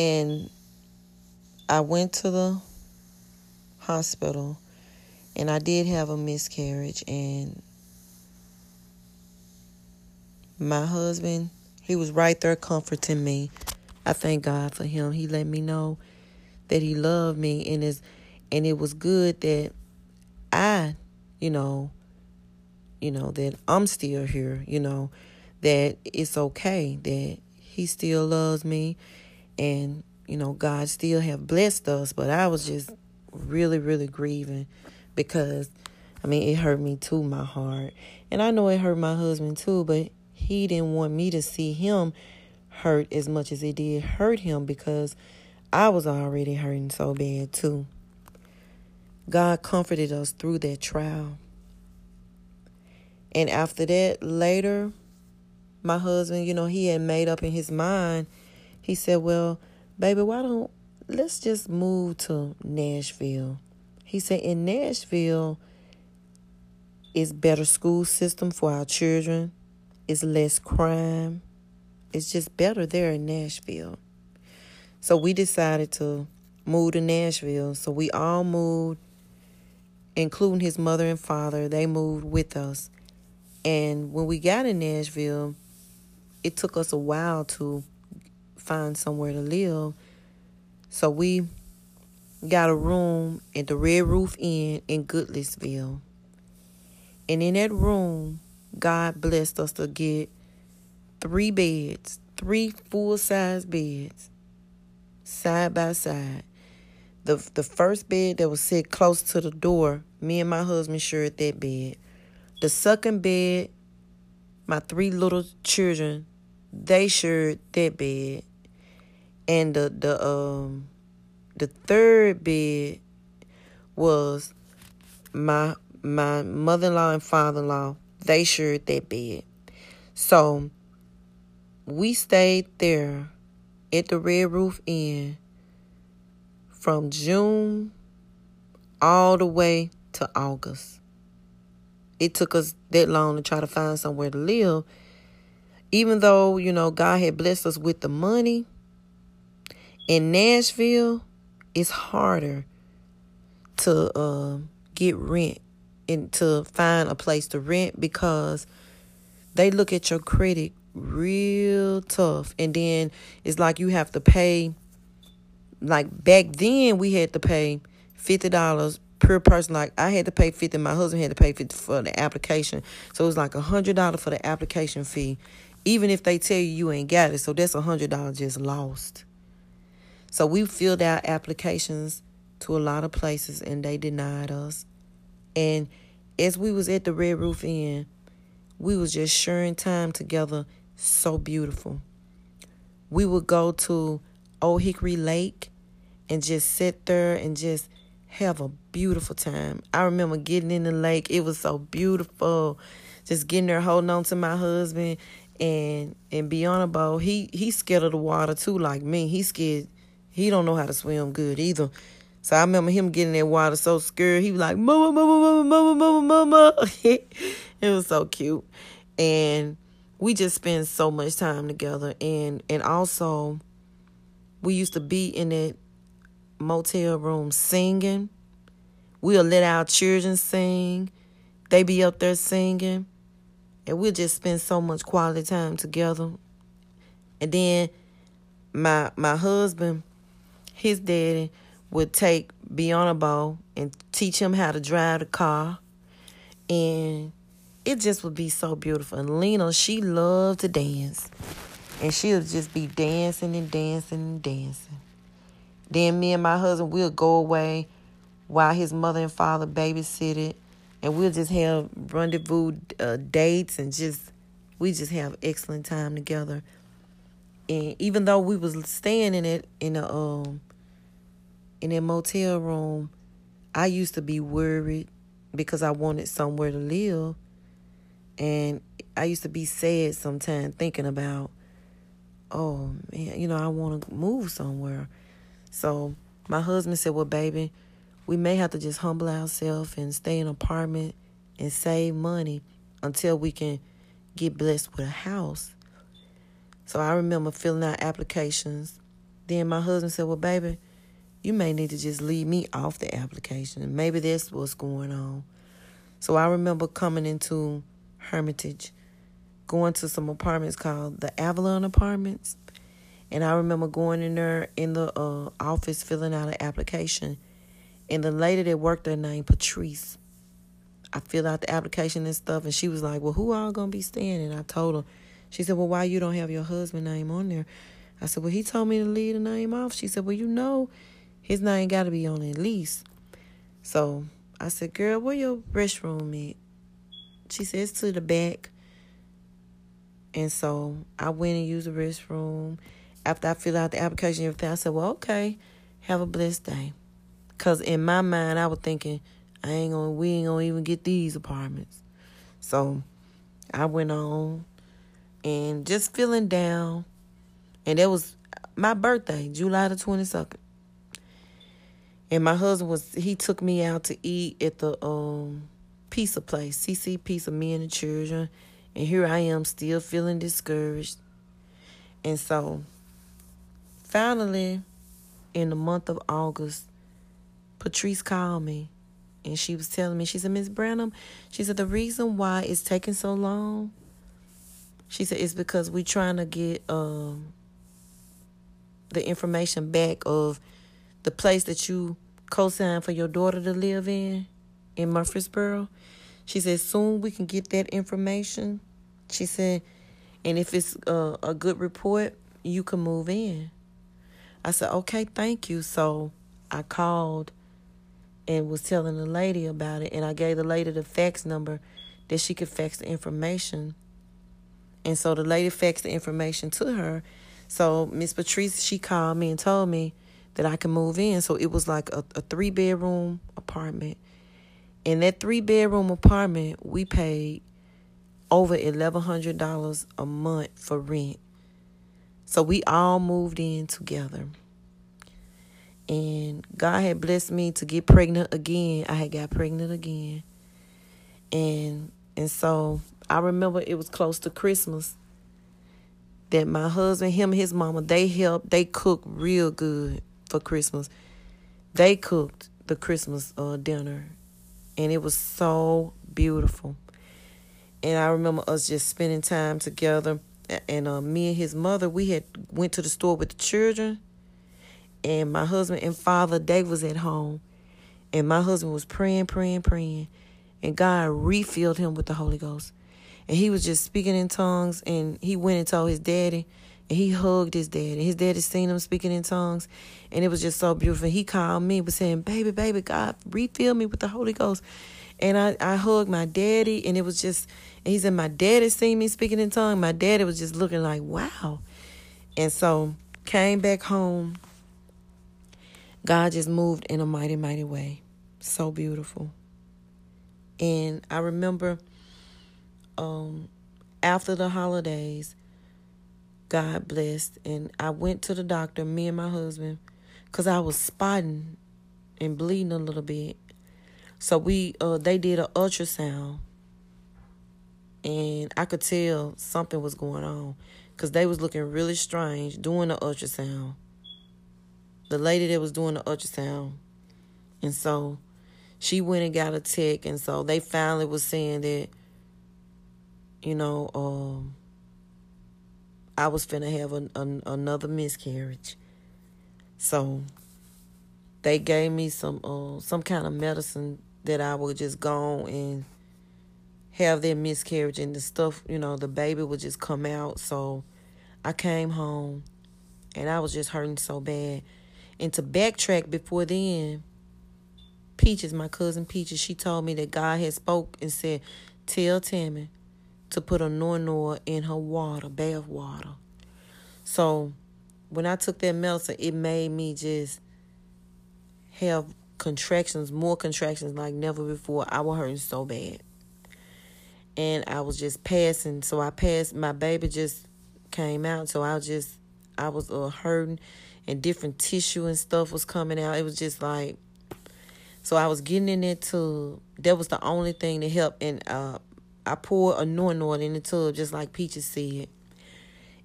And I went to the hospital and I did have a miscarriage and my husband, he was right there comforting me. I thank God for him. He let me know that he loved me and is and it was good that I, you know, you know, that I'm still here, you know, that it's okay, that he still loves me and, you know, God still have blessed us, but I was just really, really grieving because I mean it hurt me too, my heart. And I know it hurt my husband too, but he didn't want me to see him hurt as much as it did hurt him because I was already hurting so bad too. God comforted us through that trial. And after that, later, my husband, you know, he had made up in his mind. He said, Well, baby, why don't let's just move to Nashville? He said, In Nashville, it's better school system for our children. It's less crime. It's just better there in Nashville. So we decided to move to Nashville. So we all moved, including his mother and father. They moved with us. And when we got in Nashville, it took us a while to find somewhere to live. So we got a room at the Red Roof Inn in Goodlettsville. And in that room, God blessed us to get three beds, three full size beds, side by side. The the first bed that was set close to the door, me and my husband shared that bed. The second bed, my three little children, they shared that bed. And the the um the third bed was my my mother-in-law and father-in-law. They shared that bed. So we stayed there at the Red Roof Inn from June all the way to August it took us that long to try to find somewhere to live. Even though, you know, God had blessed us with the money, in Nashville, it's harder to uh, get rent and to find a place to rent because they look at your credit real tough. And then it's like you have to pay, like back then, we had to pay $50 per person. Like I had to pay fifty, my husband had to pay fifty for the application. So it was like a hundred dollar for the application fee, even if they tell you you ain't got it. So that's a hundred dollars just lost. So we filled out applications to a lot of places and they denied us. And as we was at the Red Roof Inn, we was just sharing time together so beautiful. We would go to Old Hickory Lake and just sit there and just have a beautiful time. I remember getting in the lake. It was so beautiful. Just getting there holding on to my husband and and beyond a boat, he he's scared of the water too, like me. He's scared. He don't know how to swim good either. So I remember him getting in that water so scared. He was like, "Mama, mama, mama, mama, mama, mama." it was so cute, and we just spend so much time together. And and also, we used to be in that motel room singing. We'll let our children sing. They be up there singing. And we'll just spend so much quality time together. And then my my husband, his daddy, would take Beyond and teach him how to drive the car. And it just would be so beautiful. And Lena, she loved to dance. And she'll just be dancing and dancing and dancing. Then me and my husband we'll go away while his mother and father babysitted, and we'll just have rendezvous uh, dates and just we just have excellent time together. And even though we was staying in it in a um in a motel room, I used to be worried because I wanted somewhere to live. And I used to be sad sometimes thinking about, oh man, you know, I want to move somewhere. So my husband said, Well, baby, we may have to just humble ourselves and stay in an apartment and save money until we can get blessed with a house. So I remember filling out applications. then my husband said, Well, baby, you may need to just leave me off the application. Maybe that's what's going on. So I remember coming into Hermitage, going to some apartments called the Avalon Apartments. And I remember going in there in the uh, office filling out an application. And the lady that worked there named Patrice. I filled out the application and stuff, and she was like, Well, who all gonna be staying? And I told her, she said, Well, why you don't have your husband name on there? I said, Well, he told me to leave the name off. She said, Well, you know, his name got to be on at least. So I said, Girl, where your restroom at? She says to the back. And so I went and used the restroom. After I filled out the application and everything, I said, Well, okay, have a blessed day. Because in my mind, I was thinking, I ain't gonna, we ain't gonna even get these apartments. So I went on and just feeling down. And that was my birthday, July the 22nd. And my husband was he took me out to eat at the um pizza place, CC Pizza, me and the children. And here I am still feeling discouraged. And so finally in the month of August, Patrice called me and she was telling me, she said, Miss Branham, she said, the reason why it's taking so long, she said, it's because we're trying to get um, the information back of the place that you co-signed for your daughter to live in, in Murfreesboro. She said, soon we can get that information. She said, and if it's a, a good report, you can move in. I said, okay, thank you. So I called and was telling the lady about it. And I gave the lady the fax number that she could fax the information. And so the lady faxed the information to her. So Miss Patrice, she called me and told me that I can move in. So it was like a, a three bedroom apartment. In that three bedroom apartment, we paid over eleven hundred dollars a month for rent. So we all moved in together and God had blessed me to get pregnant again. I had got pregnant again. And and so I remember it was close to Christmas that my husband, him his mama, they helped, they cooked real good for Christmas. They cooked the Christmas uh, dinner and it was so beautiful. And I remember us just spending time together and uh, me and his mother, we had went to the store with the children and my husband and father they was at home and my husband was praying praying praying and god refilled him with the holy ghost and he was just speaking in tongues and he went and told his daddy he hugged his dad and his dad had seen him speaking in tongues and it was just so beautiful. He called me was saying baby baby god refill me with the holy ghost. And I, I hugged my daddy and it was just and he said my daddy seen me speaking in tongues. My daddy was just looking like wow. And so came back home. God just moved in a mighty, mighty way. So beautiful. And I remember um, after the holidays, God blessed, and I went to the doctor, me and my husband, because I was spotting and bleeding a little bit. So we uh they did an ultrasound and I could tell something was going on because they was looking really strange doing the ultrasound the lady that was doing the ultrasound. And so she went and got a tech. And so they finally was saying that, you know, um, I was finna have an, an, another miscarriage. So they gave me some uh, some kind of medicine that I would just go and have that miscarriage and the stuff, you know, the baby would just come out. So I came home and I was just hurting so bad. And to backtrack before then, Peaches, my cousin Peaches, she told me that God had spoke and said, tell Tammy to put a noy in her water, bath water. So when I took that medicine, it made me just have contractions, more contractions like never before. I was hurting so bad. And I was just passing. So I passed, my baby just came out. So I just, I was uh, hurting and different tissue and stuff was coming out. It was just like so I was getting in that tub. That was the only thing to help. and uh I poured a Nor in the tub just like Peaches said.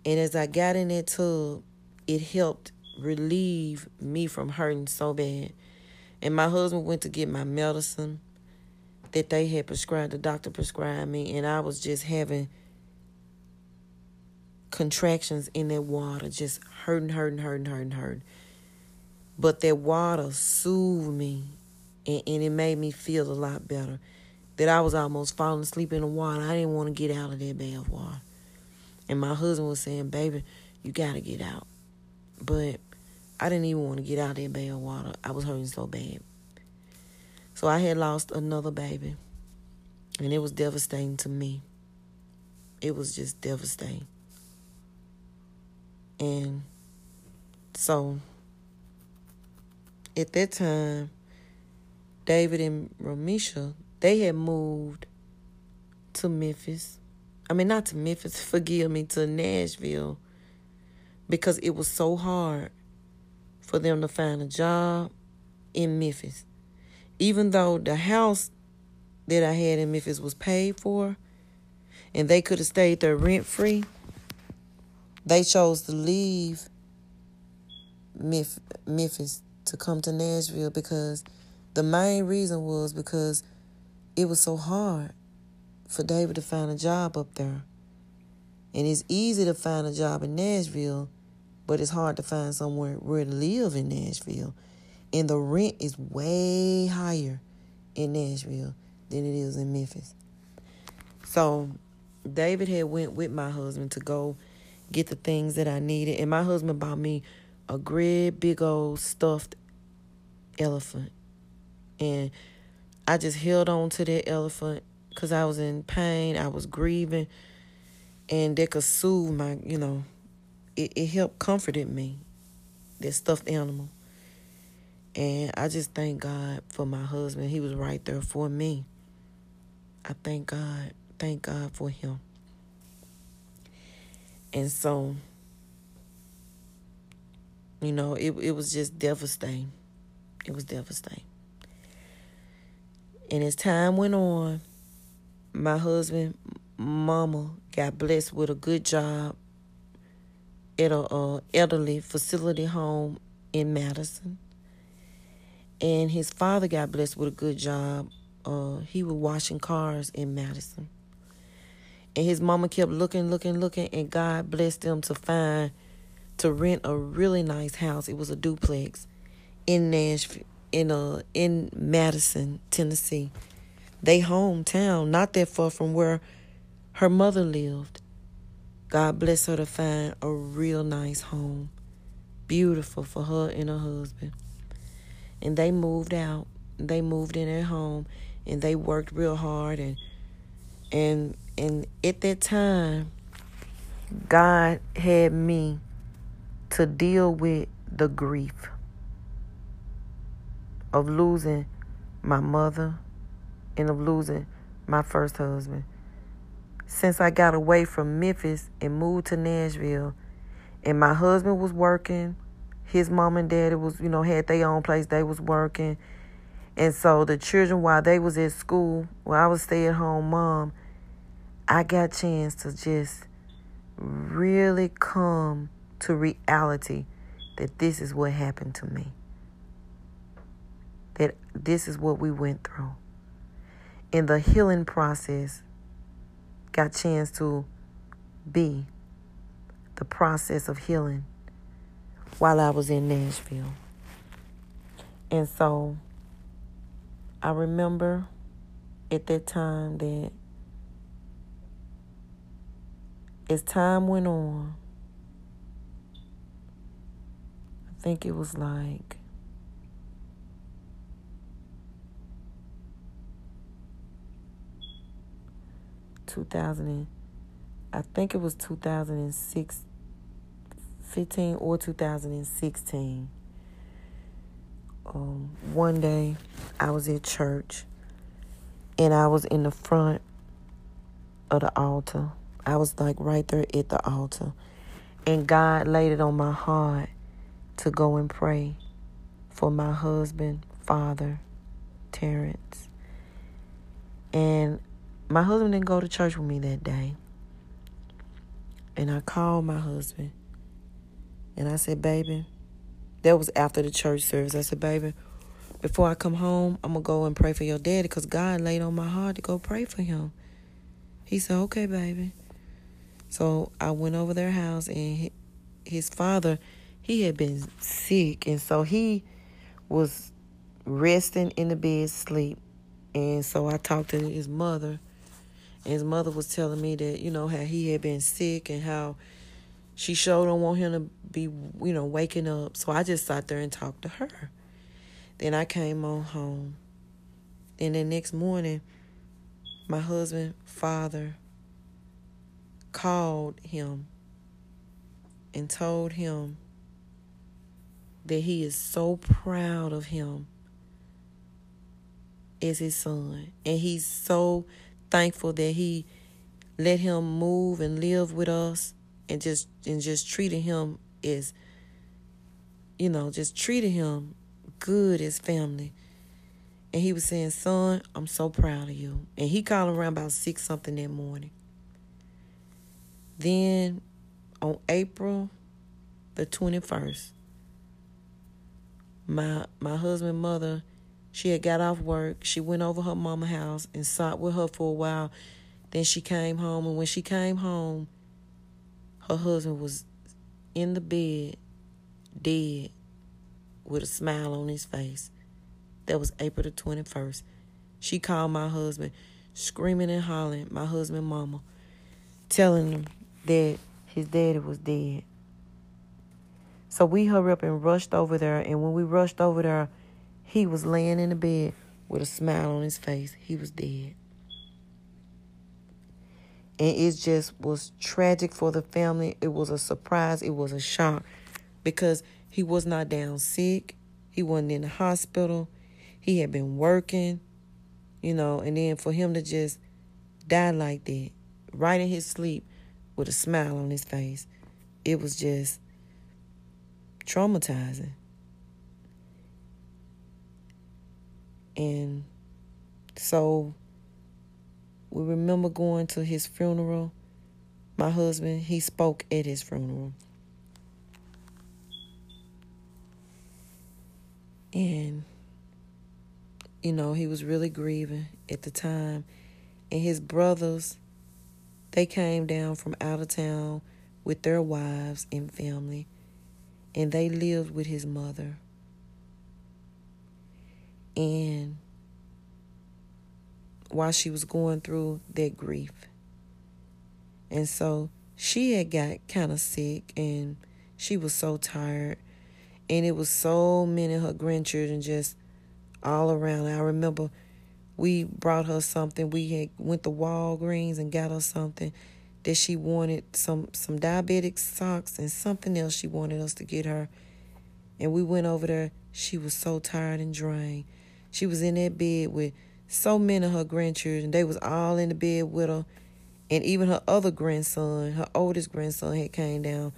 And as I got in that tub, it helped relieve me from hurting so bad. And my husband went to get my medicine that they had prescribed, the doctor prescribed me, and I was just having contractions in that water, just hurting, hurting, hurting, hurting, hurting. But that water soothed me and, and it made me feel a lot better. That I was almost falling asleep in the water. I didn't want to get out of that bath water. And my husband was saying, Baby, you got to get out. But I didn't even want to get out of that bath water. I was hurting so bad. So I had lost another baby. And it was devastating to me. It was just devastating. And so at that time, David and Romisha, they had moved to Memphis. I mean, not to Memphis, forgive me, to Nashville because it was so hard for them to find a job in Memphis. Even though the house that I had in Memphis was paid for and they could have stayed there rent free, they chose to leave Memphis to come to Nashville because the main reason was because it was so hard for David to find a job up there. And it's easy to find a job in Nashville, but it's hard to find somewhere where to live in Nashville. And the rent is way higher in Nashville than it is in Memphis. So David had went with my husband to go get the things that I needed. And my husband bought me a great big old stuffed elephant. And I just held on to that elephant because I was in pain. I was grieving. And that could soothe my, you know, it, it helped comforted me, that stuffed animal. And I just thank God for my husband. He was right there for me. I thank God. Thank God for him. And so, you know, it it was just devastating. It was devastating. And as time went on, my husband, mama, got blessed with a good job at a uh, elderly facility home in Madison. And his father got blessed with a good job. Uh, he was washing cars in Madison. And his mama kept looking, looking, looking, and God blessed them to find to rent a really nice house. It was a duplex in Nashville, in uh in Madison, Tennessee. They hometown, not that far from where her mother lived. God bless her to find a real nice home. Beautiful for her and her husband. And they moved out. They moved in their home and they worked real hard and and and at that time, God had me to deal with the grief of losing my mother and of losing my first husband. Since I got away from Memphis and moved to Nashville, and my husband was working, his mom and daddy was, you know, had their own place, they was working. And so the children, while they was at school, while I was stay at home mom, I got chance to just really come to reality that this is what happened to me. That this is what we went through. In the healing process, got chance to be the process of healing while I was in Nashville. And so I remember at that time that as time went on, I think it was like two thousand I think it was two thousand and six fifteen or two thousand and sixteen. Um, one day I was at church and I was in the front of the altar I was like right there at the altar. And God laid it on my heart to go and pray for my husband, father, Terrence. And my husband didn't go to church with me that day. And I called my husband and I said, Baby, that was after the church service. I said, baby, before I come home, I'm going to go and pray for your daddy because God laid on my heart to go pray for him. He said, okay, baby. So I went over their house and his father, he had been sick. And so he was resting in the bed, sleep. And so I talked to his mother. And his mother was telling me that, you know, how he had been sick and how she sure don't want him to be, you know, waking up. So I just sat there and talked to her. Then I came on home. And the next morning, my husband, father, called him and told him that he is so proud of him as his son. And he's so thankful that he let him move and live with us and just and just treated him as you know, just treated him good as family. And he was saying, Son, I'm so proud of you. And he called around about six something that morning. Then on April the 21st, my my husband mother, she had got off work. She went over her mama house and sat with her for a while. Then she came home and when she came home, her husband was in the bed, dead, with a smile on his face. That was April the 21st. She called my husband, screaming and hollering, my husband mama, telling him that his daddy was dead. So we hurried up and rushed over there. And when we rushed over there, he was laying in the bed with a smile on his face. He was dead. And it just was tragic for the family. It was a surprise. It was a shock because he was not down sick. He wasn't in the hospital. He had been working, you know, and then for him to just die like that, right in his sleep with a smile on his face, it was just traumatizing. And so we remember going to his funeral. My husband, he spoke at his funeral. And, you know, he was really grieving at the time. And his brothers, they came down from out of town with their wives and family and they lived with his mother. And while she was going through that grief. And so she had got kind of sick and she was so tired. And it was so many of her grandchildren just all around. I remember we brought her something. We had went to Walgreens and got her something that she wanted some some diabetic socks and something else she wanted us to get her. And we went over there. She was so tired and drained. She was in that bed with so many of her grandchildren. They was all in the bed with her. And even her other grandson, her oldest grandson had came down.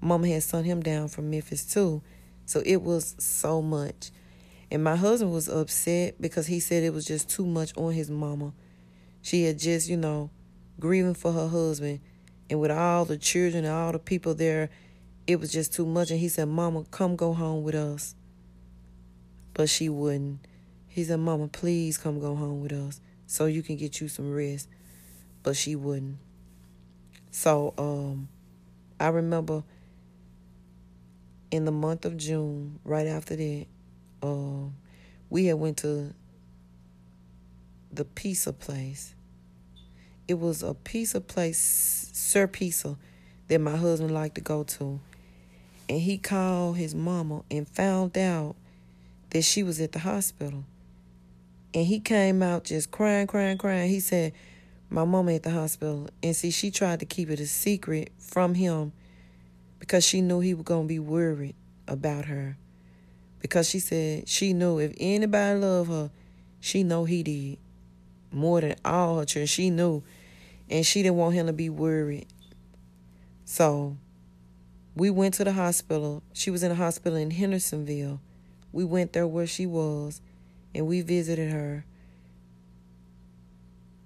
Mama had sent him down from Memphis too. So it was so much. And my husband was upset because he said it was just too much on his mama. She had just, you know, grieving for her husband. And with all the children and all the people there, it was just too much. And he said, Mama, come go home with us. But she wouldn't. He said, Mama, please come go home with us so you can get you some rest. But she wouldn't. So um, I remember in the month of June, right after that, um, we had went to the pizza place it was a pizza place, Sir Pizza, that my husband liked to go to. And he called his mama and found out that she was at the hospital. And he came out just crying, crying, crying. He said, My mama at the hospital. And see, she tried to keep it a secret from him because she knew he was going to be worried about her. Because she said she knew if anybody loved her, she know he did more than all her children. She knew, and she didn't want him to be worried. So we went to the hospital. She was in a hospital in Hendersonville. We went there where she was, and we visited her.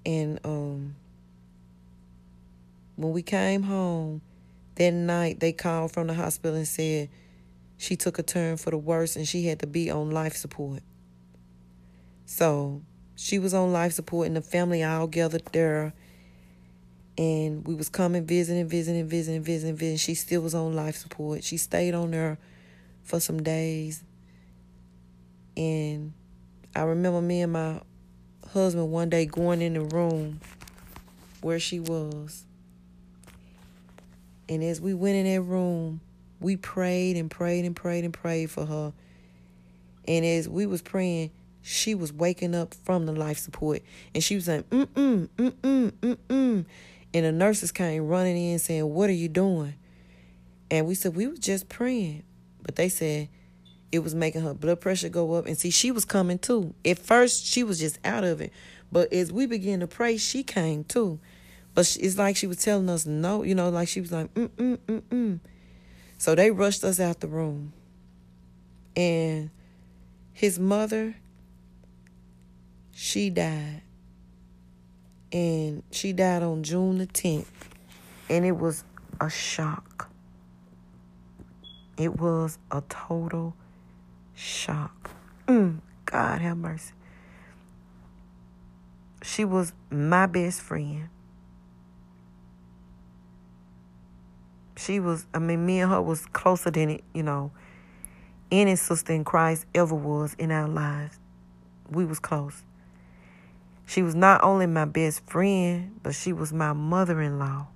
And um, when we came home that night, they called from the hospital and said she took a turn for the worse and she had to be on life support. So she was on life support and the family all gathered there and we was coming visiting, visiting, visiting, visiting, visiting. She still was on life support. She stayed on there for some days. And I remember me and my husband one day going in the room where she was. And as we went in that room, we prayed and prayed and prayed and prayed for her. And as we was praying, she was waking up from the life support. And she was saying, mm-mm, mm-mm, mm-mm. And the nurses came running in saying, What are you doing? And we said, We were just praying. But they said it was making her blood pressure go up. And see, she was coming too. At first, she was just out of it. But as we began to pray, she came too. But it's like she was telling us no, you know, like she was like, mm mm mm mm. So they rushed us out the room. And his mother, she died and she died on June the 10th. And it was a shock. It was a total shock. Mm, God have mercy. She was my best friend. She was, I mean, me and her was closer than it, you know, any sister in Christ ever was in our lives. We was close. She was not only my best friend, but she was my mother in law.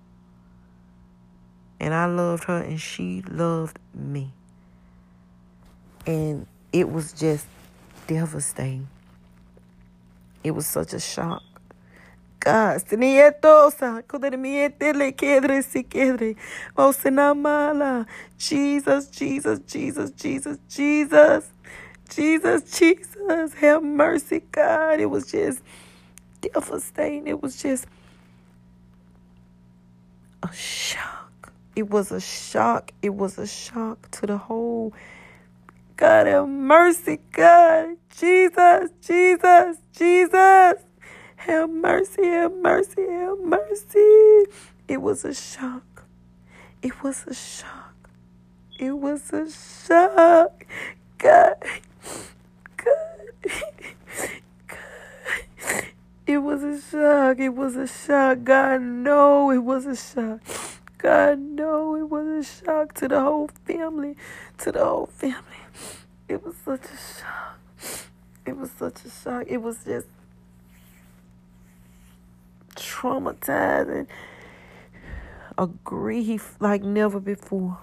And I loved her, and she loved me. And it was just devastating. It was such a shock. God, oh, Jesus, Jesus, Jesus, Jesus, Jesus, Jesus, Jesus, have mercy, God. It was just devastating. It was just a shock. It was a shock. It was a shock to the whole. God have mercy, God. Jesus, Jesus, Jesus. Have mercy, have mercy, have mercy. It was a shock. It was a shock. It was a shock. God. God. God. It was a shock. It was a shock. God, no, it was a shock. God, no, it was a shock to the whole family. To the whole family. It was such a shock. It was such a shock. It was just traumatizing. A grief like never before.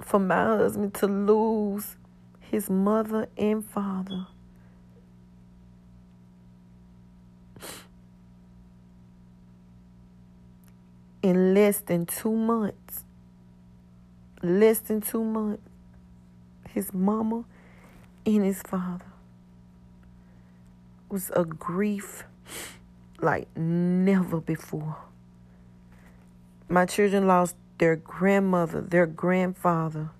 For my husband to lose his mother and father. In less than two months, less than two months, his mama and his father was a grief like never before. My children lost their grandmother, their grandfather,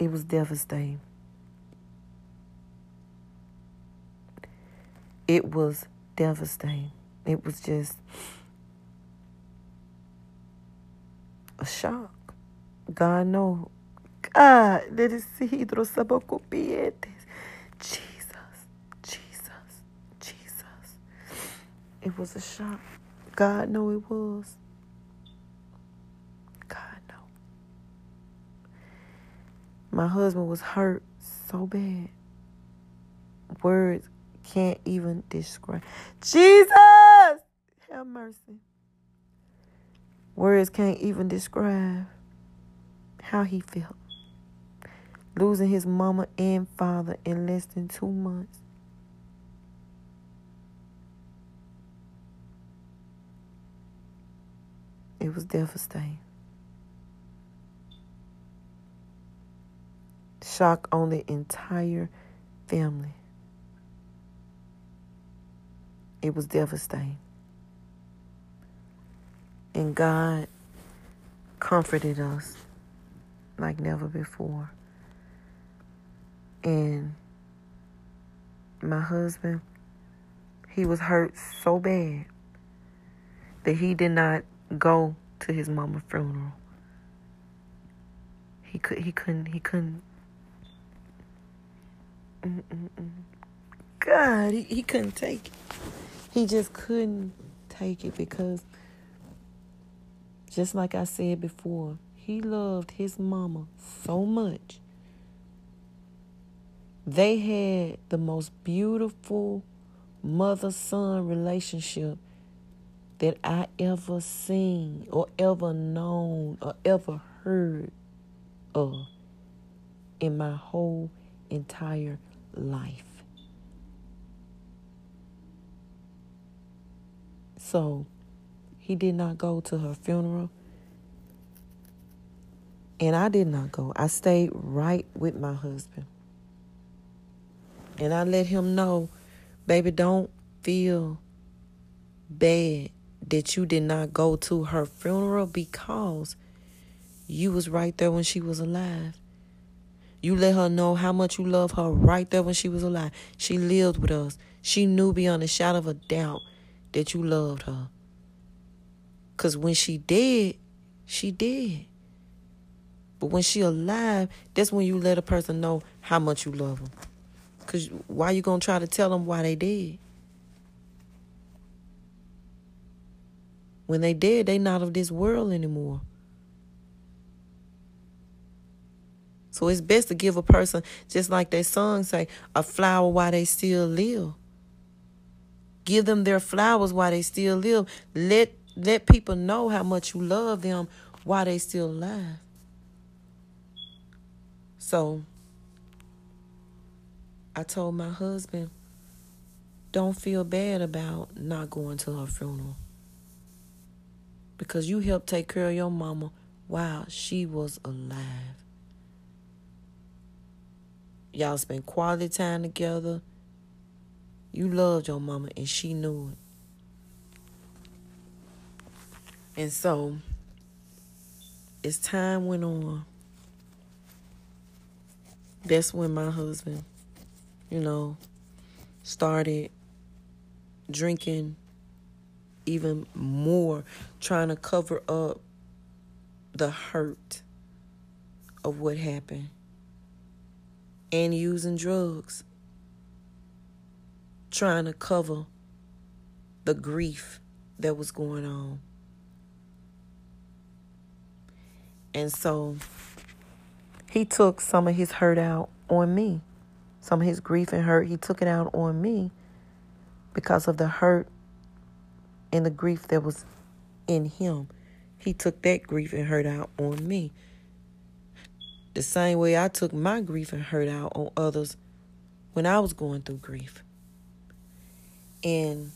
It was devastating. It was devastating. It was just a shock. God know. God, us see Jesus, Jesus, Jesus. It was a shock. God know it was. God know. My husband was hurt so bad. Words can't even describe. Jesus! Have mercy. Words can't even describe how he felt. Losing his mama and father in less than two months. It was devastating. shock on the entire family. It was devastating. And God comforted us like never before. And my husband, he was hurt so bad. that he did not go to his mama's funeral. He could he couldn't he couldn't Mm-mm-mm. God, he, he couldn't take it. He just couldn't take it because just like I said before, he loved his mama so much. They had the most beautiful mother son relationship that I ever seen or ever known or ever heard of in my whole entire life. So he did not go to her funeral. And I did not go. I stayed right with my husband. And I let him know, baby, don't feel bad that you did not go to her funeral because you was right there when she was alive. You let her know how much you love her right there when she was alive. She lived with us. She knew beyond a shadow of a doubt that you loved her. Because when she dead, she dead. But when she alive, that's when you let a person know how much you love them. Because why you to try to tell them why they dead? When they dead, they not of this world anymore. So it's best to give a person, just like that song say, a flower while they still live. Give them their flowers while they still live. Let let people know how much you love them while they still alive. So I told my husband, don't feel bad about not going to her funeral. Because you helped take care of your mama while she was alive. Y'all spent quality time together. You loved your mama and she knew it. And so, as time went on, that's when my husband, you know, started drinking even more, trying to cover up the hurt of what happened, and using drugs, trying to cover the grief that was going on. And so he took some of his hurt out on me. Some of his grief and hurt, he took it out on me because of the hurt and the grief that was in him. He took that grief and hurt out on me. The same way I took my grief and hurt out on others when I was going through grief. And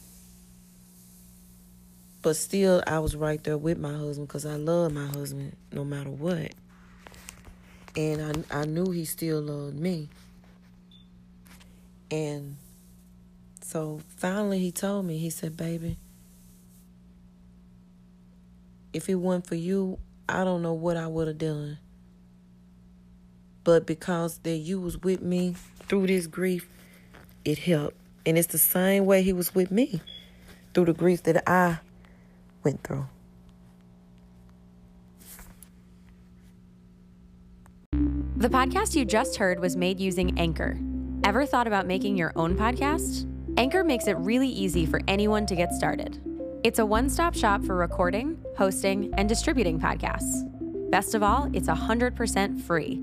but still, I was right there with my husband because I love my husband no matter what. And I, I knew he still loved me. And so finally he told me, he said, Baby, if it wasn't for you, I don't know what I would have done. But because that you was with me through this grief, it helped. And it's the same way he was with me through the grief that I went through. The podcast you just heard was made using Anchor. Ever thought about making your own podcast? Anchor makes it really easy for anyone to get started. It's a one stop shop for recording, hosting, and distributing podcasts. Best of all, it's 100% free.